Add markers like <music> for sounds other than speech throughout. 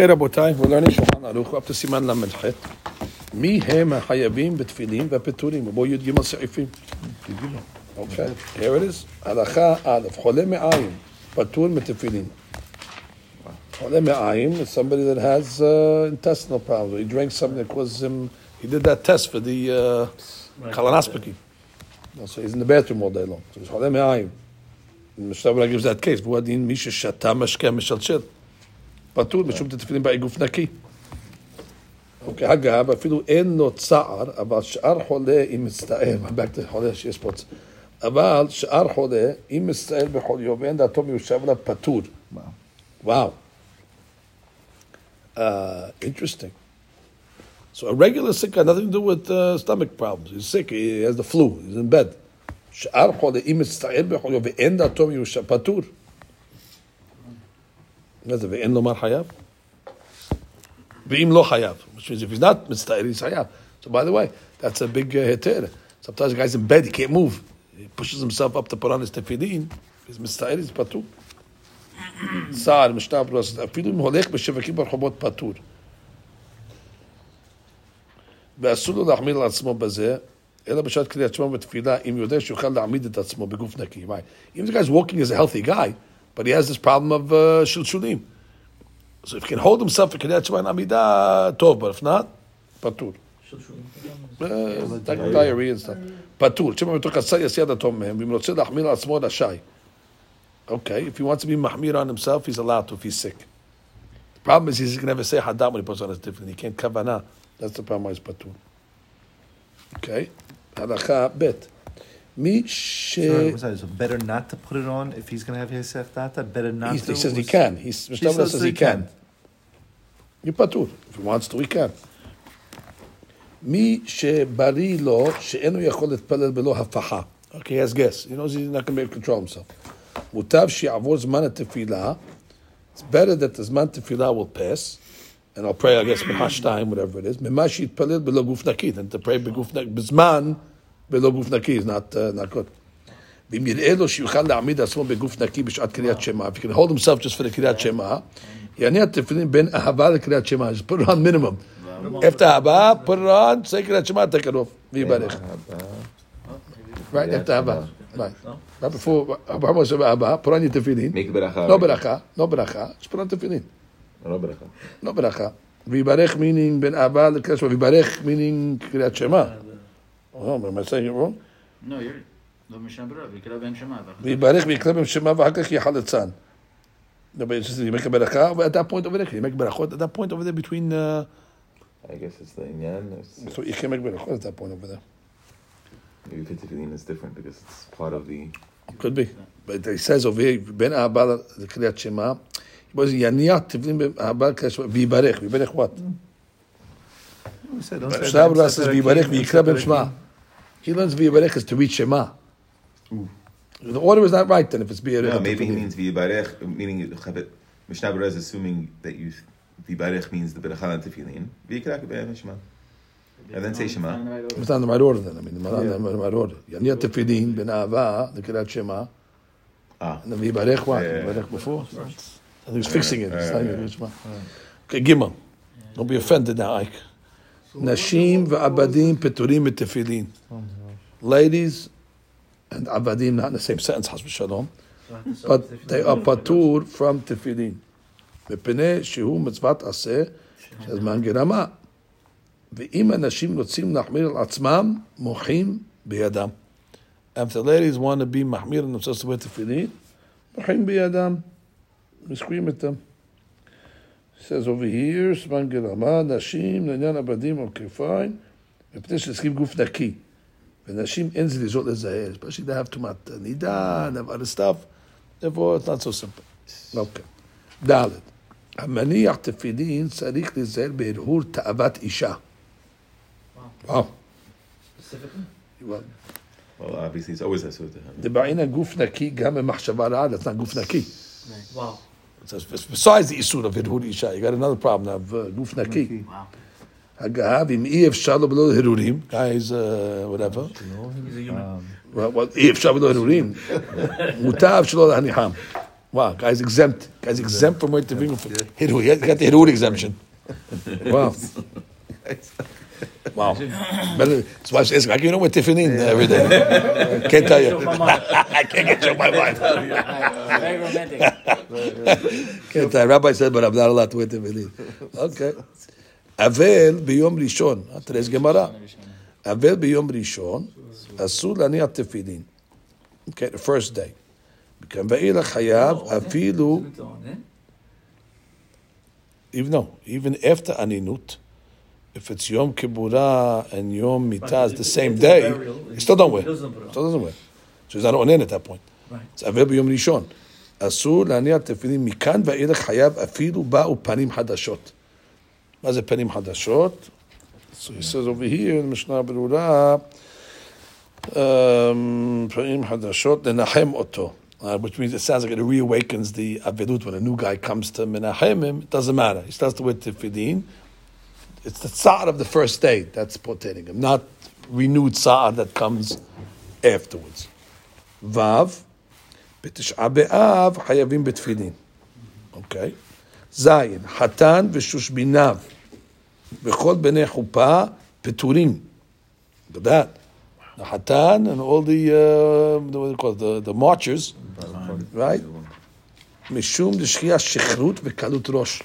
Okay, רבותיי, learning שולחן ערוך, up to סימן ל"ח. מי הם החייבים בתפילין והפטורים? בואו י"ג סעיפים. אוקיי, here it is. הלכה א', חולה מעיים, פטור מתפילין. חולה is somebody that has uh, intestinal problems. He drank something that caused him, he did that test for the uh, colonoscopy. So he's in the bathroom all day long. חולה. המשטרה gives that case, והוא הדין מי ששתה משקה משלשל. פטור משום תפילין באי גוף נקי. אוקיי, אגב, אפילו אין לו צער, אבל שאר חולה, אם מצטער, back to חולה שיש פה צער, אבל שאר חולה, אם מצטער בחוליו ואין דעתו מיושב עליו פטור. וואו. Uh, interesting. So a regular sick had nothing to do with uh, stomach problems. He's sick, he has the flu, he's in bed. שאר חולה, אם מצטער בחוליו ואין דעתו מיושב פטור. מה זה, ואין לומר חייב? ואם לא חייב, which means if he's not מצטער, he's חייב. So by the way, that's a big uh, היתר. Sometimes the guy's in bed, he can't move. He pushes himself up to put on his תפילין, he's מצטער, he's פטור. סער, משנה פלוס, אפילו אם הולך בשווקים ברחובות פטור. ואסור לו להחמיר על עצמו בזה, אלא בשעת קריאת שמע בתפילה, אם יודע שיוכל להעמיד את עצמו בגוף נקי. Right? Even the guy's walking as a healthy guy, but he has this problem of uh, shulshulim. So if he can hold himself a kiryat shema and amidah, tov. But if not, patur. Uh, diarrhea and stuff. Okay, if he wants to be mahmir on himself, he's allowed to if he's sick. The problem is he can never say hadam when he puts on his different. He can't kavanah. That's the problem why he's patur. Okay. Halakha bet. מי ש... So, what's that? So better not to put it on if he's going to have his data. Better not He, to. he says he What's- can. He's, She Mishnah says says he he can. can. You patur. If he wants to, he can. מי שבריא לו שאינו יכול להתפלל בלא הפכה. Okay, he has guess. He knows he's not going to be able to control himself. מוטב שיעבור זמן התפילה. It's better that the זמן תפילה will pass. And I'll pray, I guess, מנחה time, whatever it is. ממה שיתפלל בלא גוף נקי. Then to pray בגוף נקי. בזמן בלא גוף נקי is not, uh, not good. ואם יראה לו שיוכל להעמיד עצמו בגוף נקי בשעת קריאת שמע, if he can hold himself just for the קריאת שמע, יענה התפילין בין אהבה לקריאת שמע, just put it on minimum. After אהבה, put it on, say קריאת שמע, take it off, ויברך. Right, after אהבה. Right. Right before, אברהם עושה באהבה, put on your תפילין. Make ברכה. לא ברכה, לא ברכה, just put on תפילין. לא ברכה. לא ברכה. ויברך meaning בין אהבה לקריאת שמע, ויברך meaning קריאת שמע. אומר, מה זה ירון? לא, לא משנה ברירה, ויקרא בהם שמה. ויברך ויקרא בהם שמע ואחר כך יהיה חלצן. ימק הברכה, ואתה פוינט עובד, ימק ברכות, אתה פוינט אובר between... I guess it's the עניין. So you can make ברכות, אתה פוינט אובר Maybe particularly is different because it's part of the... could be. But it says over here, בין האהבה לקריאת שמע, יניח תבלין באהבה לקריאת שמע, ויברך, ויברך what? שלב רס ויברך ויקרא במשמע. He learns via V'yabarech to read Shema. Ooh. The order is not right then if it's V'yabarech. No, maybe he means via V'yabarech, meaning Mishnah Berurah is assuming that you via V'yabarech means the Berachah and Tefillin. via V'yikrak V'yabarech Shema. And then say Shema. It's not in the right order then. I mean, it's not in the right order. Yaniyat Tefillin, Ben Ava, the Kirat Shema. Ah. And then V'yabarech what? V'yabarech before. So. I think fixing it. It's not even Shema. Okay, Gimel. Don't be offended now, Ike. Nashim ve'abadim peturim mitefilin Ladies and עבדים, not in the same sentence, חס ושלום, but they are פטור from תפילין. מפני שהוא מצוות עשה שהזמן גרמה. ואם אנשים רוצים להחמיר על עצמם, מוחים בידם. And if the ladies want to be מחמיר on themselves to wear תפילין, מוחים בידם. We scream at them. It says over here, זמן גרמה, נשים לעניין עבדים או כפיים, מפני שצריכים גוף נקי. ונשים אין זריזות לזהר, especially they have טומאת נידה, they have other stuff, therefore it's not so simple. אוקיי. ד' המניח תפילין צריך להיזהר בהרהור תאוות אישה. וואו. Well, obviously, it's always has to do with him. דבעין גוף נקי גם במחשבה רעה, that's not גוף נקי. וואו. It says, besides the איסור of הרהור אישה, you got another problem of uh, גוף נקי. וואו. Hagahav im Shalom Lo Hirurim. Guys, uh, whatever. He's. Well, Shalom Lo Hirurim. Mutav Shalom Haniham. Wow, guy's exempt. Guy's exempt from what to bring Hirur. He got the Hirur exemption. Wow. Wow. Better, his wife's asking, can you know we're tiffinin yeah. Uh, every day? can't tell you. <laughs> I can't get you my mind. Very romantic. <laughs> can't tell you. Rabbi said, but I'm not allowed to wear tiffinin. Okay. אבל ביום ראשון, תראה גמרא. אבל ביום ראשון, אסור להניח תפילין. The first day. מכאן ואילך חייב אפילו, even no, even after אנינות, if it's יום כיבורה and יום מיתה is the same day, you still don't wear. Still doesn't wear. So he's not on in at that point. זה אבל ביום ראשון. אסור להניח תפילין מכאן ואילך חייב אפילו באו פנים חדשות. מה זה פנים חדשות? So he says over here in משנה ברורה, um, פנים חדשות, לנחם אותו. Uh, which means it sounds like it reawakens the avilut when a new guy comes to menachem him. It doesn't matter. He starts to wear tefillin. It's the tzad of the first day that's potating him, not renewed tzad that comes afterwards. Vav, בתשעה באב חייבים בתפילין. אוקיי? זין, חתן ושושביניו וכל בני חופה פטורים. Look at that. The Hatan and all the, uh, what do they call it, the, the marchers, right? משום דשכייה שכרות וקלות ראש.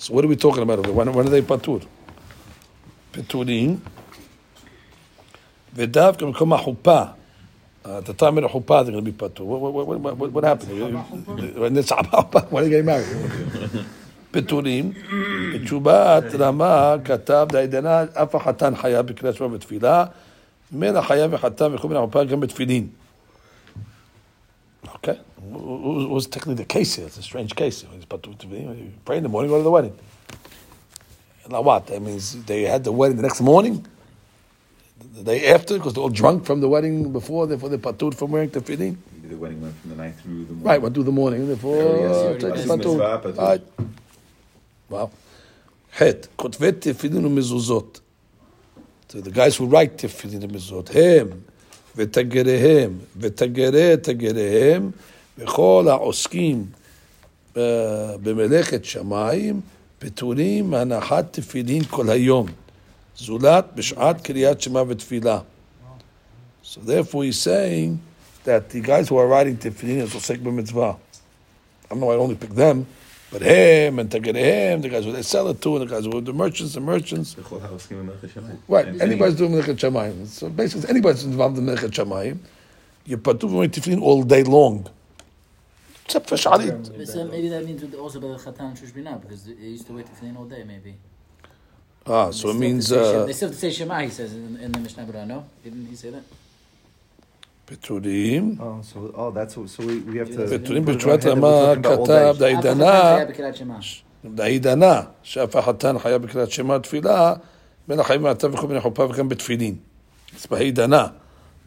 So what are we talking about? over here? When, when are they patur? פטורים. ודווקא במקום החופה, at the time of the chuppah, they're going to be patur. What, what, what, what, what happened? When it's chuppah, when are they getting married? פטורים, בתשובת רמה כתב דעידנה, אף החתן חייב בקריאת שמע בתפילה, ממילא חייב וחתן וכו' מן החופה גם בתפילין. Okay, it was technically the case here. It's a strange case. He's patur tefillin. You pray in the morning, go to the wedding. Now what? That means they had the wedding the next morning, the day after, because they're all drunk from the wedding before, therefore they're patur from wearing tefillin. Maybe the wedding went from the night through the morning. Right, went through the morning, therefore Early, yes, take yes, patur. mitzvah, patur. Right. Wow. חטא, כותבי תפילין ומזוזות. So the guys who write תפילין ומזוזות, הם ותגריהם ותגרי תגריהם וכל העוסקים אה, במלאכת שמיים פטורים מהנחת תפילין כל היום, זולת בשעת קריאת שמע ותפילה. So therefore he's saying that the guys who are writing tefillin is osek b'mitzvah. I don't know why I only pick them, but him and Tagerehem, the guys who they sell it to, and the guys who the merchants, the merchants. Right, anybody's doing Melechet Shamayim. So basically, anybody's involved in Melechet Shamayim. You're patu wearing tefillin all day long. Except for Shalit. Maybe that means with- also by the Chatan and Shushbina, because they used to wait tefillin all day, maybe. Ah, so it means uh, they still have to say Shema, he says in, in the Mishnah Berurah, no? Didn't he say that? Peturim. Oh, so oh, that's what, so we, we have to. Peturim put it on b'tzurat hand that we're Rama talking about all katav day. אף אחד דעידנה, חייב בקריאת שמע. דעידנה, שאף החתן חייב בקריאת שמע תפילה, בין החיים מעתה וכל מיני חופה וגם בתפילין. It's בהידנה.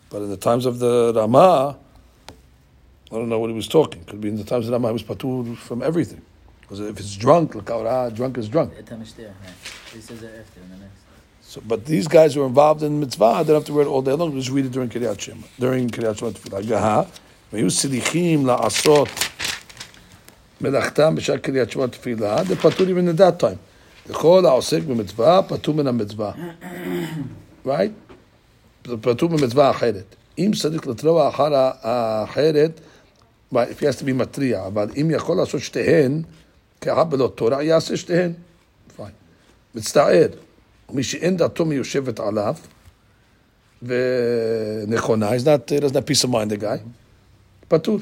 But in the times of the Rama, I don't know what he was talking. Could be in the times of the Rama, he was patur from everything. Because if it's drunk, look out, ah, drunk is drunk. את המשתה, right. He says that after in the next. So, but these guys who are involved in mitzvah, they don't have to read it all day long. Just read it during Kiryat Shema. During Kiryat Shema Tefillah. Gaha, והיו סליחים לעשות מלאכתם בשעת קריאת שמע תפילה, they פטור even at that time. לכל העוסק במצווה, פטור מן המצווה. <coughs> right? פטור במצווה אחרת. אם צריך לטרוע אחר האחרת, right, if he has to be מתריע, אבל אם יכול לעשות שתיהן, כאחד בלא תורה, יעשה שתיהן. fine. מצטער. מי שאין דעתו מיושבת עליו, ונכונה, he's not, he doesn't have peace of mind, the guy, פטור.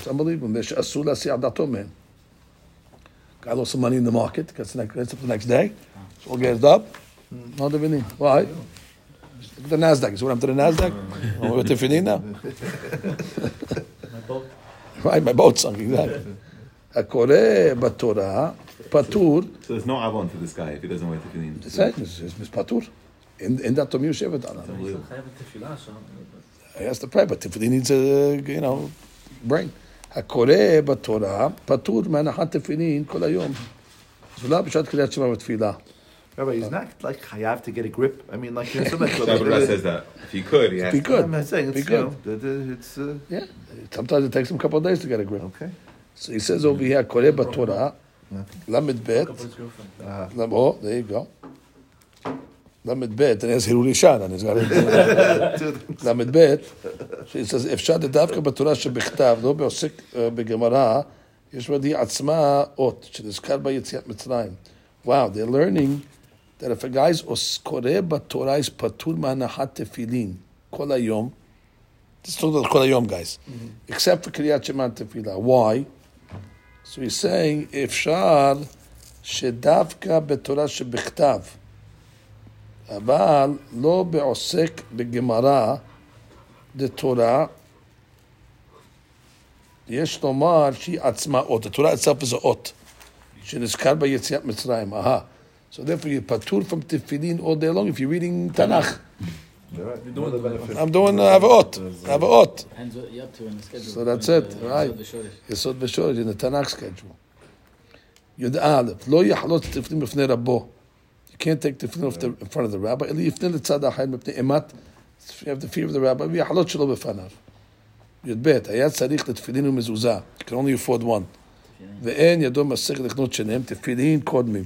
It's unbelievable. שאסור להסיע דעתו מהם. Got lost some money in the market, gets the next, gets up the next day, so all gets up, no divining. Why? Look at the NASDAQ. So what happened to the NASDAQ? Oh, we're divining now. Right, my boat sunk, exactly. הקורא בתורה, פטור, So there's no avon for this guy if he doesn't wear tefillin. זה זה פטור. אין אין דעתו מיושבת עליו. He has to pray, but tefillin needs a, you know, brain. הקורא בתורה, פטור מהנחת תפילין כל היום. זולה בשעת קריאת שמע ותפילה. Rabbi, he's not like Hayav to get a grip. I mean, like, you know, <laughs> somebody Shabbat Raz says that. If he could, he has Be to. good. I'm saying it's, Be you good. know, the- the- it's, uh, Yeah. Sometimes it takes him a couple of days to get a grip. okay. So he says over here, Koreh Torah, Lamed Bet. Couple of girlfriend. Uh, Lam- Oh, there you go. Lamed Bet, and there's Hirul Ishan, and he's got it. Lamed Bet, she says, אפשר דווקא בתורה שבכתב, לא בעוסק אה, בגמרא, יש בדי עצמה אות, שנזכר ביציאת מצרים. Wow, they're learning that if a guy's עוס- קורא בתורה, is פטור מהנחת תפילין כל היום. This is talking about כל היום, guys. Except for קריאת שמע תפילה. Why? So he's saying, אפשר שדווקא בתורה שבכתב, אבל לא בעוסק בגמרא דתורה, יש לומר שהיא עצמה אות. התורה itself is a אות, שנזכר ביציאת מצרים. אהה. So therefore you're patur from tefillin all day long if you're reading Tanakh. you're right. Another benefit. I'm doing uh, Avaot. Avaot. Depends what you're up to in the schedule. So that's Depends, it, uh, right. Yesod v'Shoresh. יסוד ושורש, in the Tanakh schedule. י"א, לא יחלוץ תפילין בפני רבו. You can't take תפילין off the- in front of the rabbi, אלא יפנה לצד האחר מפני אימת, you have the fear of the rabbi, ויחלוץ שלא בפניו. י"ב, היה צריך לתפילין ומזוזה, you can only afford one. ואין ידו מסך לקנות שניהם, תפילין קודמים.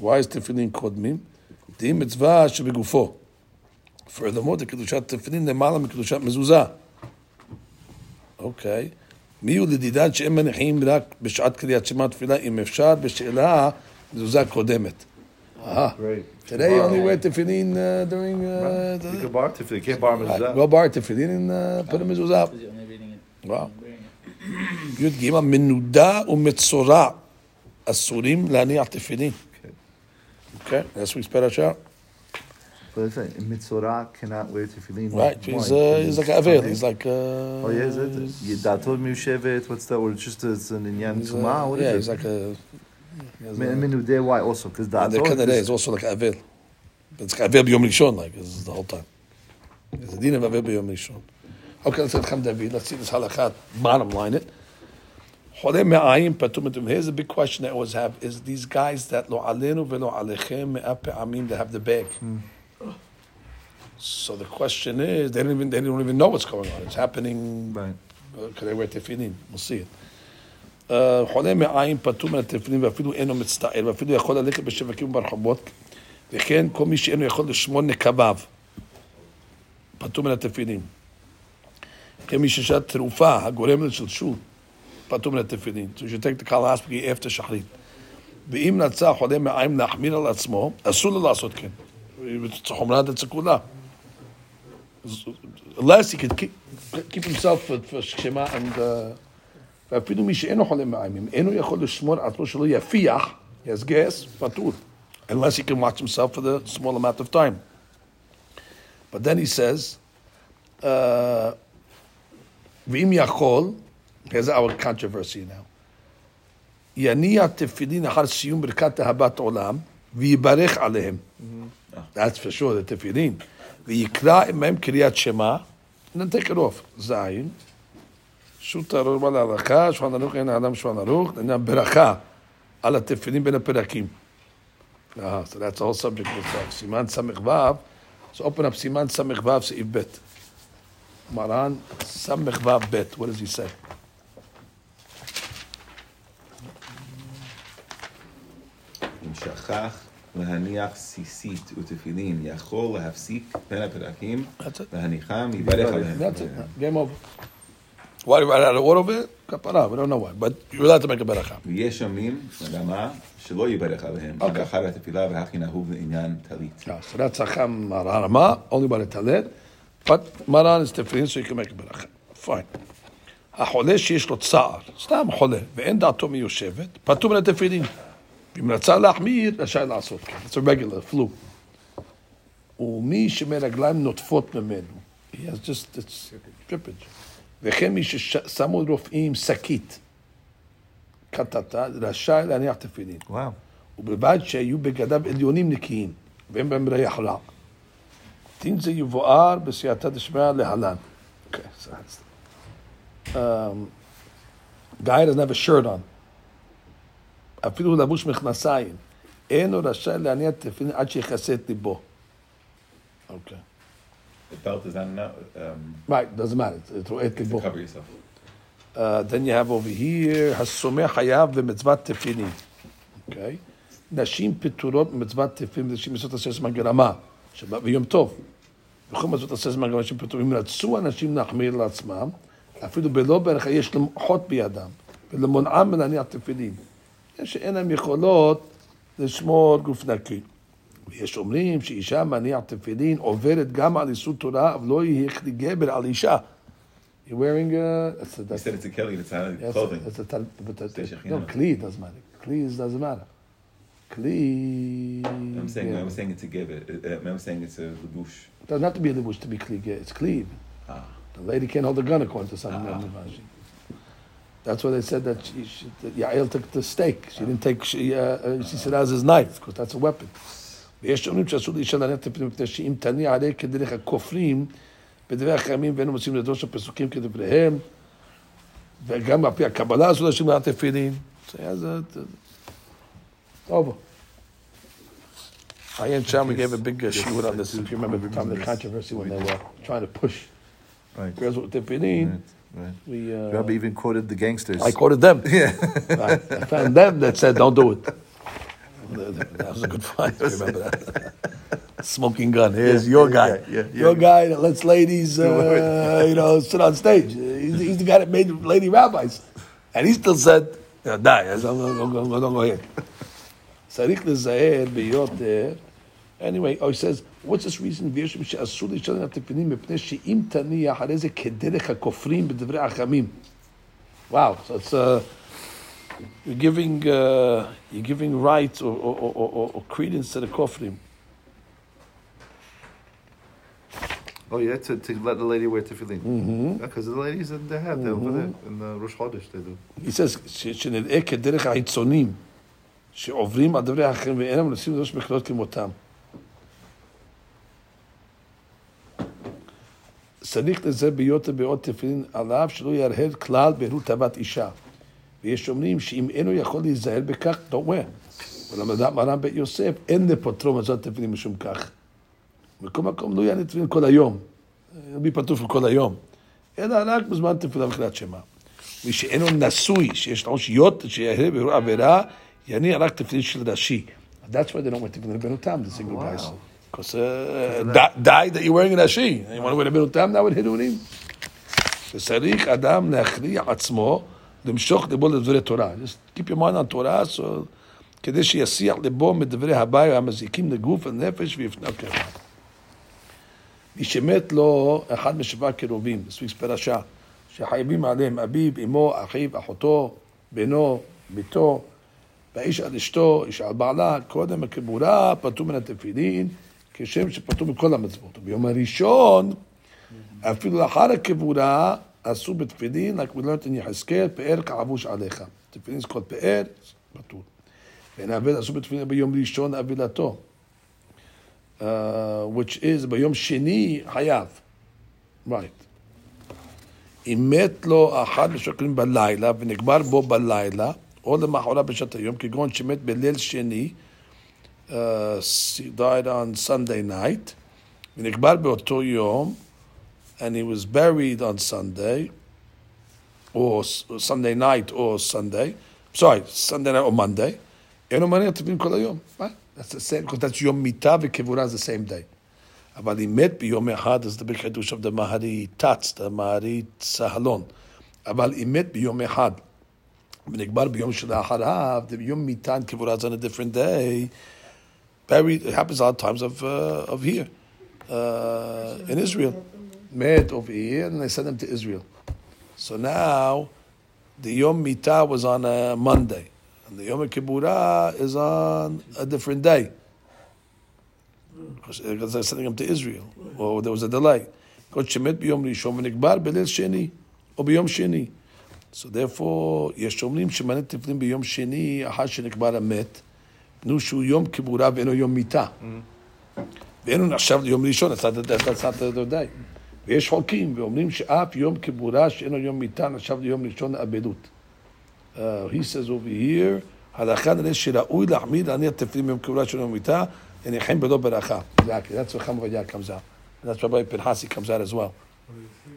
Why is תפילין קודמים? דהי מצווה שבגופו. Furthermore, לקדושת תפילין למעלה מקדושת מזוזה. אוקיי. מי הוא לדידן שהם מניחים רק בשעת קריאת שמע תפילה, אם אפשר, בשאלה מזוזה קודמת. אה, Great. today you only wear tefillin uh, during... Uh, You the, can bar if you can't bar mezuzah. well, bar tefillin and uh, put a mezuzah. Because you're only reading it. Wow. Wearing it. י"ג מנודה ומצורע אסורים להניח תפילין. Okay, that's we spell out. But that's cannot wear tefillin. Right. He's, uh, he's like Avil. He's like. Uh, oh, yeah, is it? Uh, Yidato Mishevet. What's that Or it's Just it's an Inyan uh, Tuma? What is yeah, it? he's like a. Menudeh, why also? Because the Kanareh is also like Avil. But it's Avil B'yom Rishon, like, is the whole time. It's a din of Avil B'yom Rishon. Okay, let's come David. Let's see this halakha bottom line it. Here's a big question that I always have: Is these guys that lo alenu velo alechem me'apamim that have the bag? Mm. So the question is, they don't even, they don't even know what's going on. It's happening Right. כדי wear תפילין, we'll see it. Uh, חולה מעיים פטור מן התפילין ואפילו אינו מצטער ואפילו יכול ללכת בשווקים וברחובות וכן כל מי שאינו יכול לשמור נקביו פטור מן התפילין. כן מי ששת תרופה הגורם לשלשול פטור מן התפילין. So you take the colonoscopy after שחרית. ואם נצא חולה מעיים להחמיר על עצמו, אסור לו לעשות כן. חומרה דצקולה. unless he could keep, keep himself for, for שמה and uh, ואפילו מי שאינו חולה מעיים, אם אינו יכול לשמור עצמו שלא יפיח, he has gas, פטור. Unless he can watch himself for the small amount of time. But then he says, uh, ואם יכול, here's our controversy now, יניע תפילין אחר סיום ברכת אהבת עולם, ויברך עליהם. That's for sure, the תפילין. ויקרא עמהם קריאת שמע, and then take it off. זין. שו"ת הרבה להלכה, שולחן ערוך אין האדם שולחן ערוך, לעניין ברכה על התפילין בין הפרקים. Uh, so that's the whole subject of itself. סימן ס"ו, so open up סימן ס"ו סעיף ב'. מרן ס"ו ב', what does he say? אם שכח להניח סיסית ותפילין, יכול להפסיק בין הפרקים. להניחם, יברך עליהם. That's it. Game over. Why do you write out of order of it? כפרה, we don't know why, but you're allowed to make a ברכה. ויש ימים, מגמה, שלא יברך עליהם, אוקיי. אחר התפילה והכי נהוג לעניין טלית. So that's Acham Mararama, only by the Taled. But Maran is different, so you can make a beracha. Fine. החולה שיש לו צער, סתם חולה, ואין דעתו מיושבת, פטור מן התפילין. אם רצה להחמיר, רשאי לעשות כן. It's a regular flu. ומי שמרגליים נוטפות ממנו, he has just, it's drippage. וכן מי ששמו רופאים שקית, קטטה, רשאי להניח תפילין. Wow. ובלבד שיהיו בגדיו עליונים נקיים, ואין בהם ריח רע. דין זה יבואר בסייעתא דשמיא להלן. Okay, so that's... Um, guy doesn't have a shirt on. אפילו הוא לבוש מכנסיים. אינו רשאי להניע תפילין עד שיכסה את ליבו. אוקיי. The belt is now. Um, Right, doesn't matter. It's את ליבו. cover yourself. Uh, then you have over here, הסומך חייב במצוות תפילין. אוקיי? נשים פטורות במצוות תפילין, נשים מצוות עשר זמן גרמה, שבת ויום טוב. בכל מצוות עשר זמן גרמה, נשים פטורים. אם רצו אנשים להחמיר לעצמם, אפילו בלא ברכה יש להם אחות בידם, ולמונעם מלהניח תפילין. שאין להם יכולות לשמור גוף נקי. ויש אומרים שאישה מניח תפילין עוברת גם על איסור תורה, אבל לא יהיה כלי גבר על אישה. You're wearing a... That's a, You that's said it's a kelly. It's not Yes, clothing. That's a but no, kli doesn't matter. Kli doesn't matter. Kli. I'm saying. yeah. I'm saying it's a giver. Uh, I'm saying it's a lebush. It doesn't have to be a libush to be kli. It's kli. Ah. The lady can't hold a gun according to some Ah. uh, Rashi. That's why they said that she, she, that Yael took the stake. She didn't take. She, uh, uh, she said as his knife because that's a weapon. ויש אומרים שאסור לאישה להניח תפילין מפני שאם תניע עליה כדרך הכופרים בדברי החכמים ואינו מוצאים לדרוש הפסוקים כדבריהם וגם על פי הקבלה אסור להשאיר להניח תפילין. אז זה... over. Ayan Shama gave a big uh, shiur on this, if you remember the time of the controversy when they were trying to push Right. girls with tefillin. Right. Right. We, uh, Rabbi even quoted the gangsters. I quoted them. <laughs> Yeah. I, found them that said, don't do it. That was a good find. <laughs> I remember that. <laughs> Smoking gun. Here's yeah, your guy. Yeah, yeah, your guy that lets ladies, uh, you know, sit on stage. He's, he's, the guy that made lady rabbis. And he still said, yeah, die. I said, don't, go, don't go here. Anyway, oh, he says, what's this reason? ויש שאסור להשתלם התפילין מפני שאם תניח אחרי זה כדרך הכופרים בדברי החכמים. Wow, so it's uh, you're giving uh, you're giving rights or, or, or, or, or credence to the kofrim. Oh yeah, to, to let the lady wear tefillin. Mm-hmm. Because the ladies in the head, they're over there in the Rosh Chodesh they do. He says, ש- שנראה כדרך החיצונים שעוברים על דברי האחרים ואינם מנסים לדרוש מחילות כמותם. צריך לזה בהיות הבעות תפילין עליו שלא ירהר כלל בהרות תאוות אישה. ויש אומרים שאם אינו יכול להיזהר בכך, wear. ולמדת מרן בית יוסף, אין לפוטרו מזון תפילין משום כך. בכל מקום לא יעלה תפילין כל היום. רבי פטוף כל היום. אלא רק בזמן תפילה וקריאת שמע. מי שאינו נשוי, שיש לו אושיות, שיהיה בירור עבירה, יניע רק תפילין של ראשי. That's why they don't wear tefillin לבנותם, the single guys. Because uh, di- die that you're wearing a ראשי. You want to wear לבנותם now with הידונים? וצריך אדם להכריע עצמו, למשוך ליבו לדברי תורה. Just keep your mind on תורה, so, כדי שיסיח ליבו מדברי הבאי המזיקים לגוף ולנפש ויפנה ככה. מי שמת לו אחד משבעה קרובים, בספיק פרשה, שחייבים עליהם אביו, אמו, אחיו, אחותו, בנו, ביתו, והאיש על אשתו, איש על בעלה, קודם הקבורה, פטור מן התפילין, כשם שפטור מכל המצוות. וביום הראשון, אפילו לאחר הקבורה, אסור בתפילין, we learned in יחזקאל, פאר כעבוש עליך. תפילין זה כל פאר, פטור. ואין האבל אסור בתפילין ביום ראשון אבלתו. uh, which is ביום שני חייב. Right. אם מת לו אחד משקרים בלילה ונקבר בו בלילה, או למחרת בשעת היום, כגון שמת בליל שני, uh, he died on Sunday night, ונקבר באותו יום, and he was buried on Sunday, or s- Sunday night or Sunday, sorry, Sunday night or Monday, אינו מניח תפילין כל היום. Right? That's the same, because that's יום מיתה וקבורה זה the same day. אבל אם מת ביום אחד, אז זה בחידוש of the מהרי תץ, the מהרי צהלון. אבל אם מת ביום אחד, ונקבר ביום שלאחריו, the יום מיתה and קבורה זה on a different day, buried, it happens a lot of times of, uh, of here, uh, in Israel. Met over here, and they send them to Israel. So now, the Yom Mitah was on a Monday, and the Yom Kippurah is on a different day. Because because they're sending them to Israel, or there was a delay. Because Shemet b'Yom Rishon v'nikbar b'Leil Sheni, or b'Yom Sheni. So therefore, יש אומרים שמנת תפילין ביום שני, אחר שנקבר המת, פנו שהוא יום כיבורה ואינו יום מיתה. ואינו נחשב ליום ראשון, other day. ויש חולקים ואומרים שאף יום כיבורה שאינו יום מיתה נחשב ליום ראשון לאבלות. Uh, he says over here, הלכה נראה שראוי להחמיר להניח תפילין ביום קבורה של יום המיטה, יניחם בלא ברכה. Exactly, that's what Chama Vadia comes out. That's Rabbi Pinhasi comes out as well.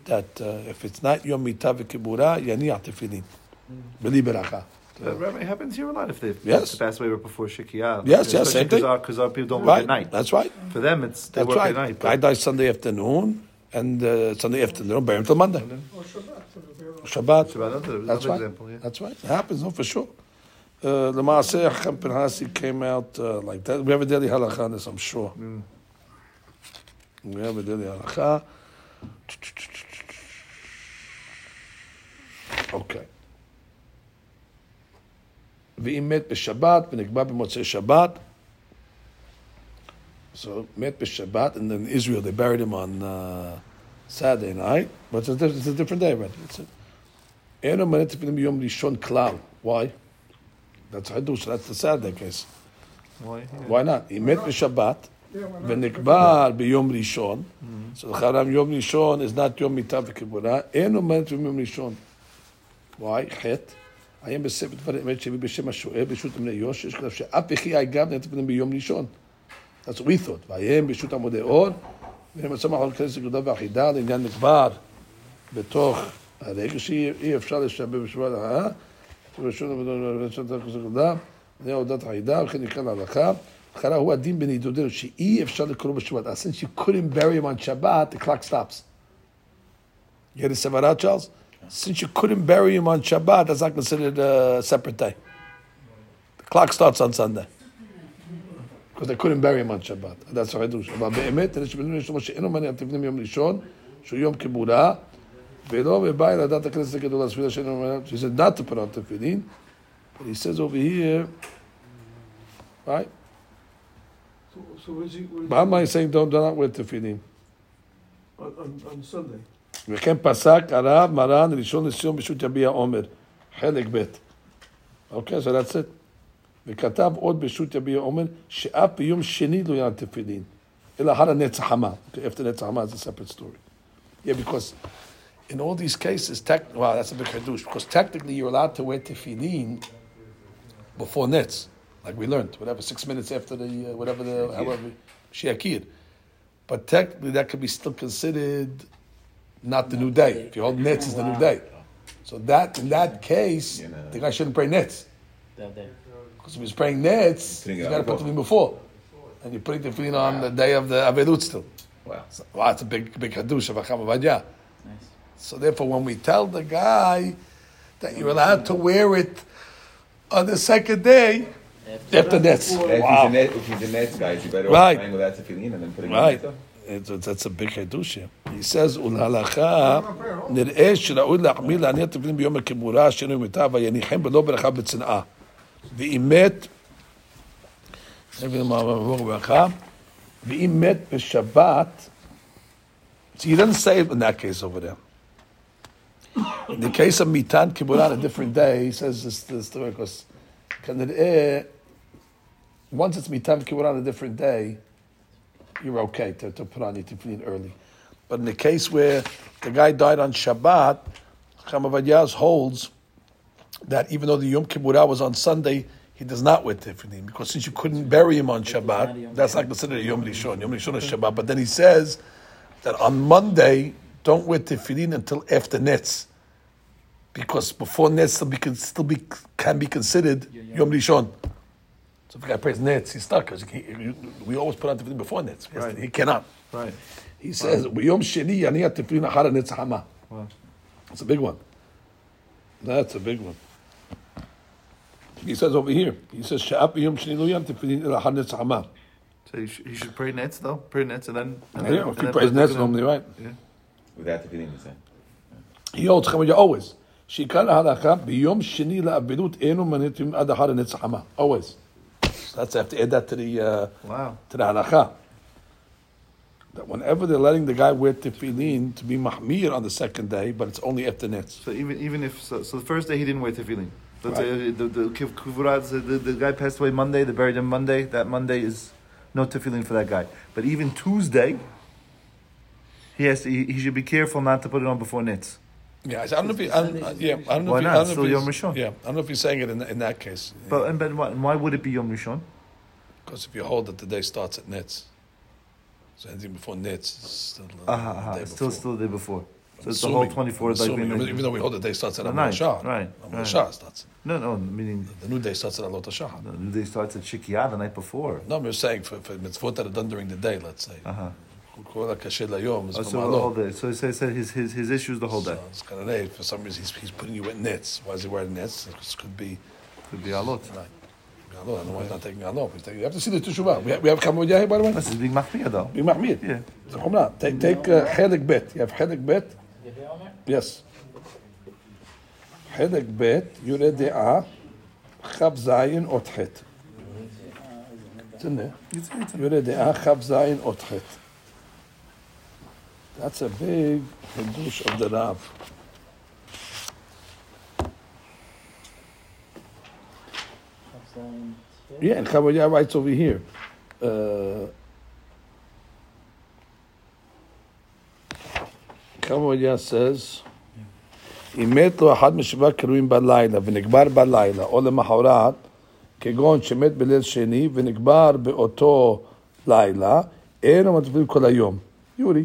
That uh, if it's not yom mita v'kibura, yaniach tefillin. Beli beracha. That Rabbi happens here a lot if they Yes. pass away right before Shikiyah. Yes, yes, same thing. Because our, people don't work Right, at night. that's right. For them, it's they That's work right. at night. Guy But dies Sunday afternoon, and uh, Sunday afternoon, bury him till Monday. Shabbat. Shabbat, another, That's another right. example. Yeah. That's right. It happens, no, for sure. Uh, the Maaseh Chacham Pinhasi came out uh, like that. We have a daily halacha on this, I'm sure. Mm. We have a daily halacha. Okay. ואם מת בשבת ונקבע במוצאי שבת, so מת בשבת, and then in Israel they buried him on uh, Saturday night, but it's a, diff- it's a different day already. It's a, אין אומרת תפילין ביום ראשון כלל. Why? That's חידוש, that's the Saturday case. Why? Why not? אם מת בשבת ונקבר ביום ראשון, so לכאורה יום ראשון is not יום מיטה וכיבורה, אין אומרת ביום ראשון. Why? חטא. עיין בספר דברים אמת שהביא בשם השואל ברשות אמני יוש, יש כתב שאף יחי גם נתפילין ביום ראשון. That's what we thought. ועיין ברשות עמודי אור, ונמצא מחר כנסת גדולה ואחידה לעניין נקבר בתוך הרגע שאי אפשר לשבב בשבוע להרעה, ברשות עמודי גדולה, זה עבודת החידה, וכן נקרא להלכה. אחרה הוא הדין בנידודנו, שאי אפשר לקרוא בשבת. Since you couldn't on Shabbat, the clock stops. You Sevarat, Charles? Since you couldn't bury him on Shabbat, that's not considered a separate day. The clock starts on Sunday. Because they couldn't bury him on Shabbat. That's החידוש. אבל באמת, אלה שבנו יש לו שאינו מניע תפנים יום ראשון, שהוא יום כיבורה, ולא מבא אל הדת הכנסת הגדולה, הספירה שאינו מניע, she said not to put on תפילין, but he says over here, right? So, so where's he, where's Why am I saying don't, do not wear תפילין? on, on, on Sunday? וכן פסק הרב מרן ראשון לציון בשו"ת יביע עומר, חלק ב'. אוקיי, so that's it. וכתב עוד בשו"ת יביע עומר, שאף ביום שני לא ינן תפילין, אלא הר הנץ החמה. Okay, after נץ החמה is a separate story. Yeah, because in all these cases, tech, wow, that's a big hadush, because technically you're allowed to wear tefillin before netz, like we learned, whatever, six minutes after the, uh, whatever the, however, shiakir. But technically that could be still considered not the new day. If you hold nets is the new day. So that in that case, You know. the guy shouldn't pray nets. Because if he's praying nets, Putting he's it got to put before. the before. And you're putting the tefillin on the day of the Avedut still. Wow. So, wow, it's a big, big hadush of Acham Avadia. Nice. So therefore, when we tell the guy that you're allowed to wear it on the second day, after nets. Wow. if he's a Nets guy, you better Right. off praying without tefillin and then putting Right. it on It's, that's a big חידוש here. He says, ולהלכה נראה שראוי להחמיר להניח תפילין ביום הכיבורה אשר ימיתה ויניחם בלא ברכה בצנעה. ואם מת, ברכה, ואם מת בשבת, so he doesn't say it in that case over there. In the case of mitan kibbura on a different day, he says this, this story because כנראה, once it's mitan kibbura on a different day, you're okay to, to put on your tefillin early. But in the case where the guy died on Shabbat, Chamavadyaz holds that even though the Yom Kippurah was on Sunday, he does not wear tefillin because since you couldn't bury him on Shabbat, that's not considered a Yom Rishon. Yom Rishon is Shabbat. But then he says that on Monday, don't wear tefillin until after Netz. Because before Netz still be, can still be can be considered Yom Rishon. So if a guy prays nets, he's stuck because we always put on tefillin before nets. He, right. he cannot. Right. He says, "Yom sheni ani tefillin achar netz hama." That's a big one. That's a big one. He says over here. He says, "Sha'ap yom sheni lo yam tefillin achar netz hama." So he should, you should pray nets though. Pray nets and then. And yeah, then, if he prays nets normally, right? Yeah. Without tefillin, you say. He holds chametz always. Shikal halacha biyom sheni la'avidut enu manitim ad achar netz hama always. That's I have to add that to the uh, Wow. to the halacha. That whenever they're letting the guy wear tefillin to be mahmir on the second day, but it's only after netz. So even even if so, so the first day he didn't wear tefillin. Let's Right. the the, the, the the guy passed away Monday. They buried him Monday. That Monday is no tefillin for that guy. But even Tuesday, he has to, he, he should be careful not to put it on before nits. Yeah, I don't know if you, I don't, uh, yeah, I don't know Why if not? I don't know Still if Yom Rishon. Yeah, I don't know if he's saying it in, in that case. But and then why, why would it be Yom Rishon? Because if you hold that the day starts at Nitz, so anything before Nitz is still uh, Aha, aha, the day still, before. still the day before. So it's the Assuming- whole 24 like assuming, even though we hold the day starts at The Amud night, Shah. right, Amud right. Shah starts. No, no, meaning The new day starts at Alot Shah. the new day starts at Shikiyah the night before. No, I'm just saying for, for mitzvot that are done during the day, let's say we call it kasher layom. Oh, so the whole day. So he said, said his, his, his issue is the whole day. So it's kind of late. For some reason, he's, he's putting you at nets. Why is he wearing nets? This could be. Could be a lot. Right. I don't know why he's not taking alot. He's you have to see the teshuvah. We have, we have kamod yahi, by the way. This is being machmir, though. Being machmir. Yeah. The chumrah. Take, take uh, chelik bet. You have chelik bet. Yes. Chelik bet, yure de'ah, chav zayin otchet. ot chet. It's in there. Yure de'ah, chav zayin ot chet. That's a big חידוש of the Rav. Yeah, and Chavaya writes over here. Uh, Chavaya says, אם מת לו אחד משבעה קרויים בלילה ונקבר בלילה או למחרת, כגון שמת בליל שני ונקבר באותו לילה, אין לו מטפלים כל היום. יורי,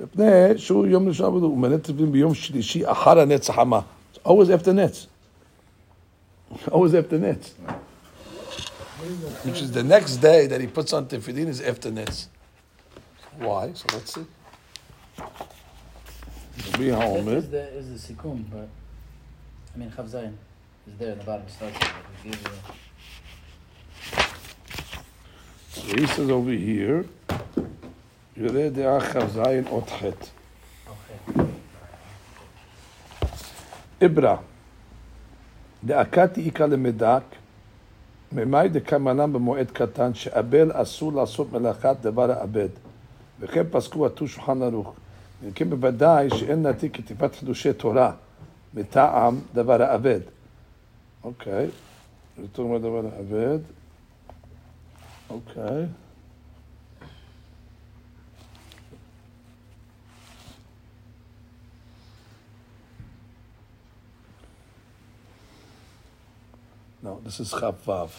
מפני שהוא יום ראשון עבודו, הוא מנה טפלים ביום שלישי אחר הנץ החמה. It's always after נץ. always after נץ. Which is the next day that he puts on tefillin is after Netz. Why? So let's see. Rabbi That Haomer. is the, is the Sikum, but I mean, Chav Zayin is there in the bottom. It starts with it. It gives you- So he says over here, יראה דעה כ"ז אות ח'. Okay. עברה, דאקתי איכא למדק, ממאי דקמנם במועד קטן, שאבל אסור לעשות מלאכת דבר האבד. וכן פסקו עטו שולחן ערוך. אם כן בוודאי שאין נתי כתיבת חידושי תורה מטעם דבר האבד. אוקיי, זה אומר דבר האבד. אוקיי. No, this is Chav Vav.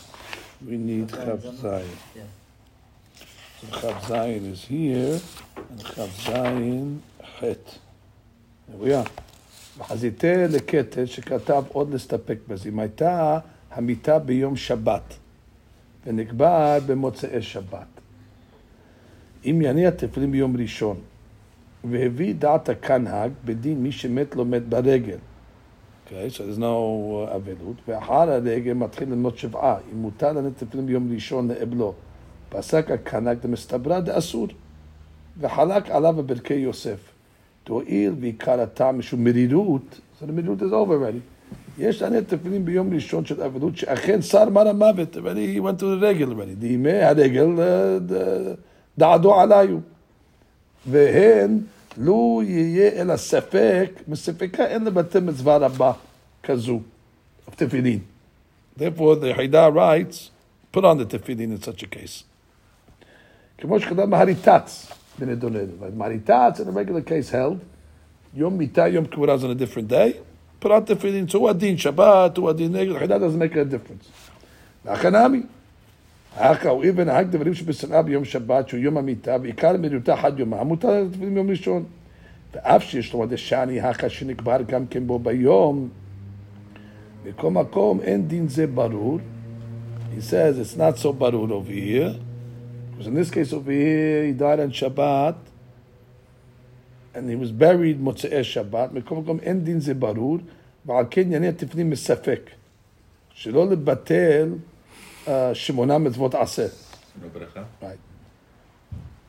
We need Chav Zayin. Yeah. So Chav Zayin is here, and Chav Zayin Chet. Here we are. וחזיתה לקטל שכתב עוד להסתפק בזה. אם הייתה המיטה ביום שבת ונקבע במוצאי שבת. אם יניע תפילין ביום ראשון והביא דעת הכנהג בדין מי שמת לו מת ברגל. Okay, so there's no אבלות. ואחר הרגל מתחיל ללמוד שבעה. אם מותר לנט תפילין ביום ראשון לאבלו. פסק הכנהג דמסתברא דאסור. וחלק עליו בברכי יוסף. ועיקר הטעם משום מרירות, so the מרירות is over already. יש לנט תפילין ביום ראשון של אבלות שאכן שר מר המוות, he went to the רגל already. דימי הרגל אה, דעדו עליו. והן, לו יהיה אלא ספק, מספקה אין לבטל מצווה רבה כזו, of תפילין. Therefore, the Haida writes, put on the tefillin in such a case. כמו שכתב מהריטץ בנדוננו. But מהריטץ, in a regular case held, יום מיטה, יום כיפור is on a different day, put on tefillin, so הוא הדין שבת, הוא הדין נגד, Haida doesn't make a difference. והחנמי, האחר הוא אבן ההג דברים שבשנאה ביום שבת, שהוא יום המיטה, ועיקר מריותה חד יומה, מותר לתפילין ביום ראשון. ואף שיש לו מדי שאני האחר שנקבר גם כן בו ביום, בכל מקום אין דין זה ברור. He says it's not so barur over here. Because in this case over here, he died on Shabbat, and he was buried מוצאי שבת, בכל מקום אין דין זה ברור, ועל כן יענה תפנים מספק. שלא לבטל uh, שמונה מצוות עשה.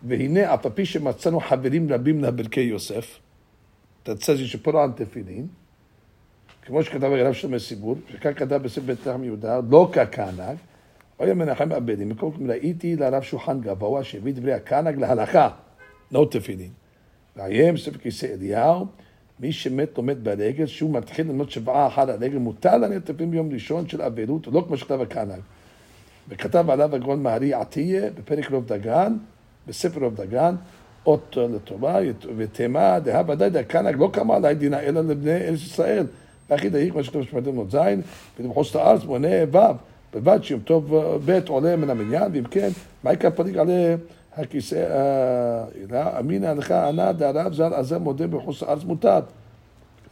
והנה, אף על פי שמצאנו חברים רבים לברכי יוסף, that says you should put on תפילין, כמו שכתב הרב שלמה סיבור, שכך כתב בספר בית לחם יהודה, לא ככנג, אוי מנחם אבדים, מקום כמו ראיתי לרב שולחן גבוה שהביא דברי הכנג להלכה, no תפילין. ועיין בספר כיסא אליהו, מי שמת לא מת ברגל, שהוא מתחיל ללמוד שבעה אחר הרגל, מותר לנהל תפילין ביום ראשון של אבלות, לא כמו שכתב הכנג. וכתב עליו הגאון מהרי עטיה בפרק רוב דגן, בספר רוב דגן, אות לטובה, ותימה דהבה די דקנק לא קמה עלי דינה אלא לבני ארץ ישראל. ואחי דהיק מה שכתוב בשמעתם נ"ז, ולמחוז את הארץ מונה ו', בלבד שיום טוב ב' עולה מן המניין, ואם כן, מה עיקר פליג עלי הכיסא, אה, אמינא לך ענה דהרב ז"ל עזר מודה בחוץ הארץ מותר.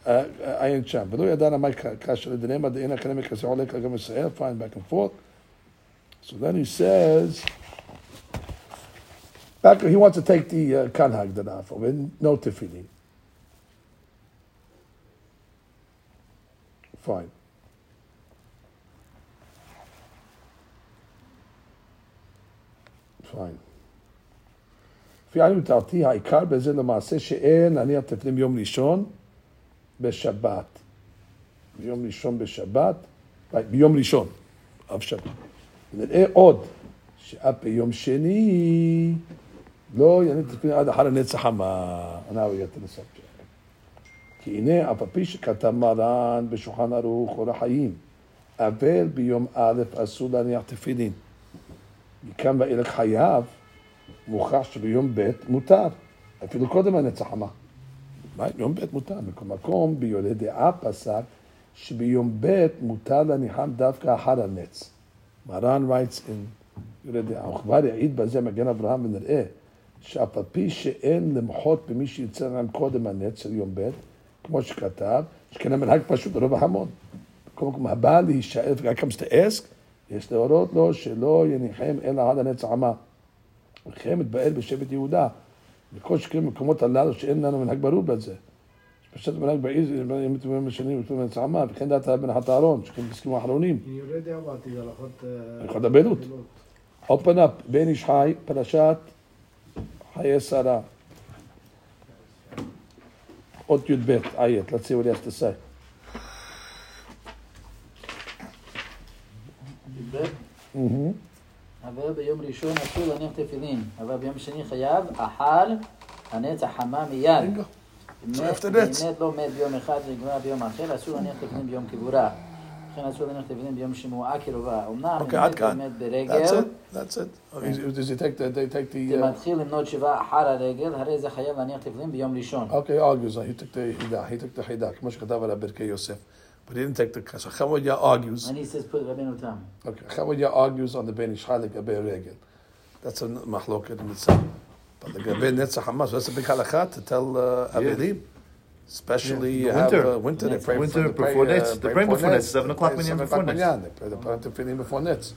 אה, אה, עין שם, ולא ידענה מה כאשר לדנמה דאין הקנה מכסה עולה כגם ישראל, fine, back. So then he says, back, he wants to take the uh, kanhag that off of it, no tefillin. Fine. Fine. לפי עין ותרתי, העיקר בזה למעשה שאין להניח תפילין ביום ראשון בשבת. ביום ראשון בשבת, ביום ראשון, אב שבת. נראה עוד, שאף ביום שני לא יניח תפילין עד אחר הנצח the subject. כי הנה, אף על שכתב מרן בשולחן ערוך אור החיים, אבל ביום א' אסור להניח תפילין. מכאן ואילך חייב, מוכח שביום ב' מותר, אפילו קודם הנצח המה. מה, יום ב' מותר, בכל מקום ביולי דעה פסק שביום ב' מותר להניחם דווקא אחר הנץ. מרן writes in וכבר יעיד בזה מגן אברהם ונראה שאף על פי שאין למחות במי שיצא להם קודם של יום ב', כמו שכתב, שכן המנהג פשוט רוב ההמון. בכל מקום הבא להישאר, וגם to ask, יש להורות לו שלא יניחם אלא עד הנץ עמה. וכן מתבאר בשבט יהודה, בכל שכן מקומות הללו שאין לנו מנהג ברור בזה. פשט מלאק בעיר, אם אתם אומרים משנים, אתם אומרים צעמה, וכן דעת בן אחת אהרון, שכן תסכימו האחרונים. אני לא יודע מה עתיד הלכות... אה, הלכות הבדואית. עוד פנאפ, בן איש חי, פרשת חיי שרה. עוד י"ב, עיית, לציבו לי איך תעשה. אבל ביום ראשון אסור להניח תפילין, אבל ביום שני חייב, אכל, הנץ החמה מיד. אם שואף מת- מת לא מת ביום אחד ונגמר ביום אחר, אסור להניח תפילין ביום כיבורה. לכן אסור להניח תפילין ביום שמועה קרובה. אמנם אוקיי, מת כאן. באמת That's ברגל, it, that's it. Is- Does he take the, they take the, זה מתחיל למנות שבעה אחר הרגל, הרי זה חייב להניח תפילין ביום ראשון. okay, argues, he took the חידה, he took the חידה, כמו שכתב עליו ברכי יוסף. But he didn't take the קשה. חמודיה argues, And he says put רבנו תם. okay, חמודיה argues on the בן איש חי לגבי רגל. That's a in itself. But לגבי נצח Hamas, that's a big halacha to tell uh, Especially yeah. winter. Have, uh, winter, yeah. they pray winter for, before nets. Uh, they pray before nets. Seven o'clock minyan before nets. They pray the Tefillin before nets.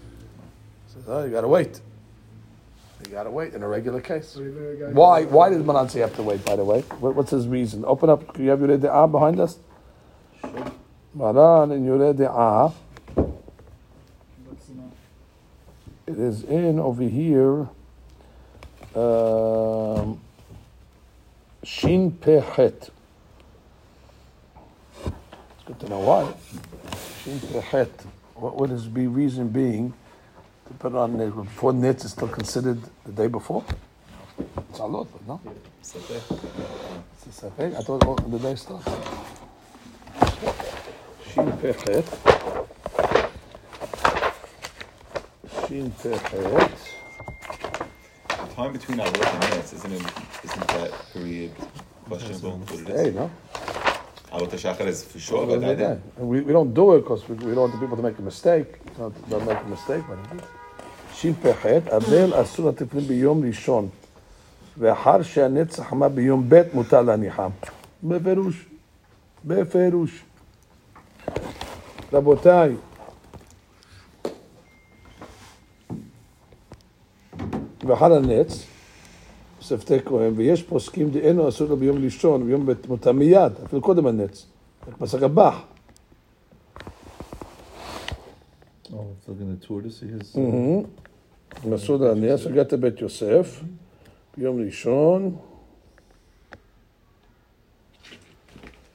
So oh, you gotta wait. You gotta wait in a regular case. Why? Why did Manansi have to wait? By the way, what, what's his reason? Open up. You have Yoreh De'ah behind us? Maran and Yoreh De'ah. It is in over here. Um, Shin Pechet. It's good to know why. Shin Pechet. What would his be reason being to put it on the, before Nitz is still considered the day before? It's a lot, but no. It's a safek. I thought oh, the day starts. Shin Pechet. Shin Pechet The time between our work and minutes, isn't it? Isn't that period questionable? What it Hey, is? no? Alot Shachar is for sure, Well, but I yeah. did. And we, we don't do it because we, we don't want the people to make a mistake. Don't, don't make a mistake, but it is. שפ"ח, אבל אסור לתפילין ביום ראשון, ואחר שהנץ החמה ביום ב' מותר להניחם. בפירוש, בפירוש. רבותיי, ואחר הנץ, שפתי כהן, ויש פוסקים דאינו אסור לו ביום ראשון, ביום ב' מותר מיד, אפילו קודם הנץ. פסק הבח. Oh, see his. מסעוד להניח, סגרת בית יוסף, ביום ראשון.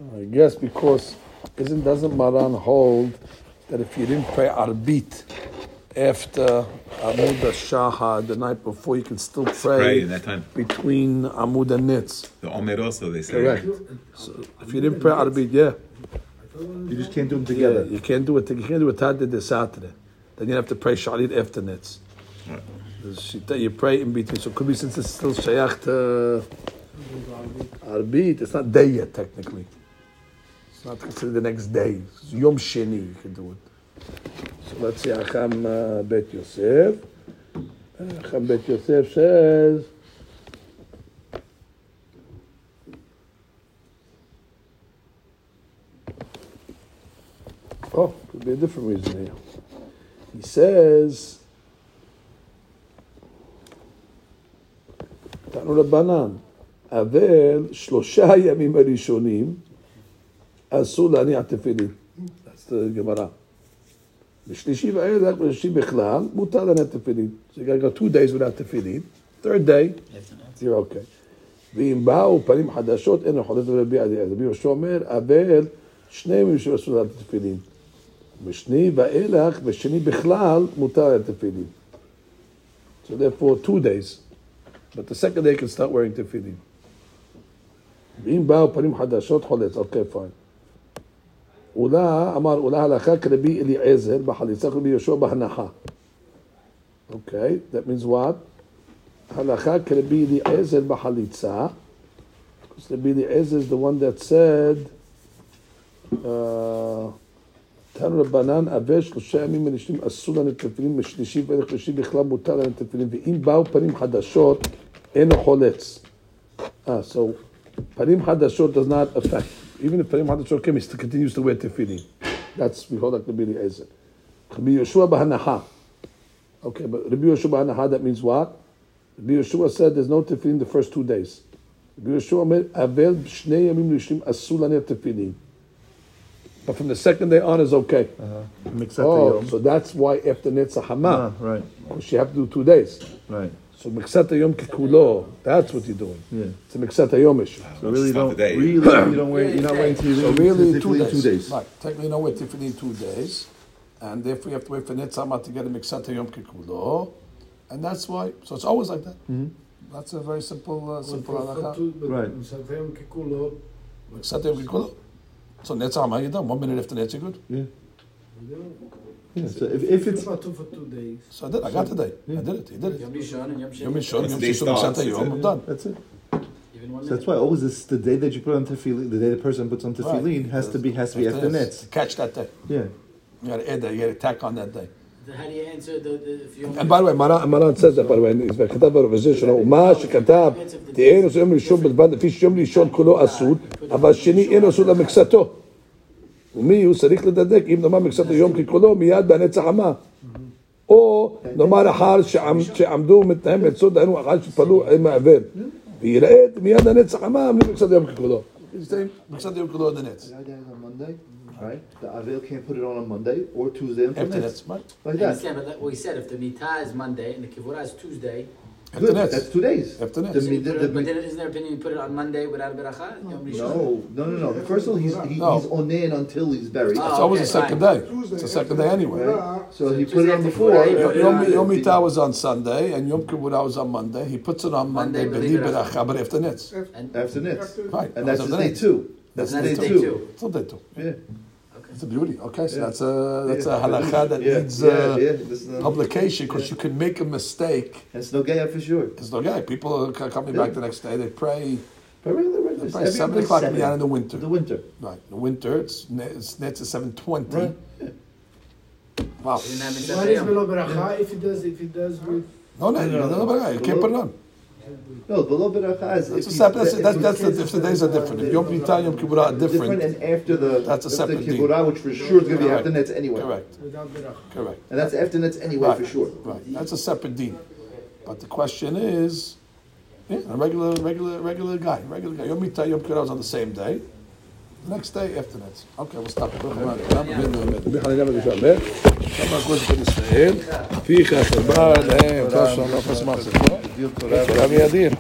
I guess because isn't doesn't Maran hold that if you didn't pray Arbit after Amud Shahar the night before, you can still Pray pray in that time. between Amud and Nitz. The Omer also, they say. Correct. So if you didn't pray Arbit, yeah, You just can't do them yeah, together. you can't do it. You can't do it Saturday, Saturday. Then you have to pray Shaharit after Nitz. Right. The you pray in between. So it could be since it's still shayach to Arbit, it's not day yet technically. It's not considered the next day. It's Yom Sheni, you can do it. מציע חם אה, בית יוסף. אה, חם בית יוסף שז... Oh, could be a different reason here. He says, תנו רבנן, אבל שלושה הימים הראשונים אסור להניע תפילין. אז גמרא. בשלישי ואילך, בשלישי בכלל, מותר להניח תפילין. So you gotta go two days without תפילין. Third day, you're okay. ואם באו פנים חדשות, אין חולת רבי אליעזר. רבי יהושע אומר, אבל שני ימים שאסור להניח תפילין. בשני ואילך, בשני בכלל, מותר להניח תפילין. So therefore, two days. But the second day you can start wearing tefillin. ואם באו פנים חדשות חולץ, אוקיי, פיין. אולה, אמר, אולה הלכה כרבי אליעזר בחליצה, רבי יהושע בהנחה. אוקיי, that means what? הלכה כרבי אליעזר בחליצה. Because רבי אליעזר is the one that said, uh, תנו רבנן, אבל שלושה ימים מראשונים אסור לנו תפילין, משלישי וערך שלישי בכלל מותר לנו תפילין, ואם באו פנים חדשות, אינו חולץ. Ah, so פנים חדשות does not affect. Even if פנים חדשות came, he still continues to wear tefillin. That's, we hold like Rabbi Eliezer. Rabbi Yeshua בהנחה. Okay, but Rabbi Yeshua בהנחה, that means what? Rabbi Yeshua said there's no tefillin the first two days. Rabbi Yeshua אומר, אבל שני ימים ראשונים אסור להניח תפילין. But from the second day on is okay. Mixat Oh, Yom. so that's why after Netzach Ah, Hama, right, because you have to do two days. right. So miksat ayom kikulo, that's what you're doing. Yeah. It's a miksat ayom issue. So really, don't, really you don't wait, you're not waiting until you So really in two days. two days. Right, technically no wait tefillin in two days. And therefore you have to wait for Netzama to get a miksat ayom kikulo. And that's why, so it's always like that. Mm-hmm. That's a very simple, uh, simple halacha. Right. Miksat ayom kikulo. Miksat ayom kikulo. So Netzama, you're done. One minute after Netz. Yeah. Yeah, so if, if it's, about two for two days. So I did. I got the day. I did it. He did it. Yom Rishon and Yom Yom Sheni. Rishon, Once Yom the day Shishon, starts, Miksat that's Yom. it. I'm done. that's it. Even one So that's minute. why always this, the day that you put on tefillin, the day the person puts on tefillin has to be, has to be after Nets. nets. Catch that day. Yeah. You got to add that. You got to tack on that day. How do you answer the, the if you And by the way, Maran, Maran says that, by the way, in his כתב ברווזיה שלו, ומה שכתב, תהיה נושא יום ראשון בלבד, לפי שיום ראשון כולו אסור, אבל שני אין אסור למקצתו. ומי הוא צריך לדדק, אם נאמר מקצת היום ככולו, מיד בהנצח חמה. או נאמר אחר שעמ- שעמדו מתנאים ביצוד, דהיינו אחר שפעלו עם העבר. וירד מיד הנצח חמה, מקצת היום ככולו. מקצת היום כולו עד הנץ. right? The Avil can't put it on on Monday or Tuesday until? I Like that. understand, but like we said, if the mitah is Monday and the kivurah is Tuesday, After Good, nets. that's two days. After nets. The, so the, the, but then isn't there opinion you put it on Monday without a beracha? Yom Rishon. no, no, no, no. First of all, he's, he, No. he's on in until he's buried. Oh, It's always okay, the second fine. day. It's the second day anyway. So he put it on after before. Friday, but Yom, on- Yom Itah was on Sunday, and Yom Kivurah was on Monday. He puts it on Monday, Monday, Beli Beli Beracha, but after Nitz. And After nets. Right. And that's after his day two. That's That's day day two. two. That's what they. Yeah. It's a beauty. Okay, so Yeah. that's a that's Yeah. a halakha that Yeah, needs yeah, uh, yeah. This is not- publication because you can make a mistake. It's no gay for sure. It's no guy. People are co- coming back the next day. They pray. But regular, They regular. pray every seven o'clock in the in the winter. The winter. Right. The winter, it's it's Nitz at seven twenty. Right. Wow. You didn't have mitzvah Why is yom. below beracha if he does if he does with No, no, no, no, no, no, you can't put it on. No, below beracha is. That's if a separate. That's, if that's, that's the, can't- if the days are different. If Yom Kippur, Yom Kippur are different, different. and after the That's a separate the deal. which for sure is going to be Correct. after nets anyway. Correct. without beracha? Correct. And that's after nets anyway Right. for sure. Right, that's a separate dean. But the question is, yeah, a regular, regular, regular guy, regular guy. Yom Mitah, Yom Kivurah was on the same day. The next day after that. Okay, we'll stop it. פיך, תודה להם, תודה שלום, אפס מעשה. תודה מיידיר.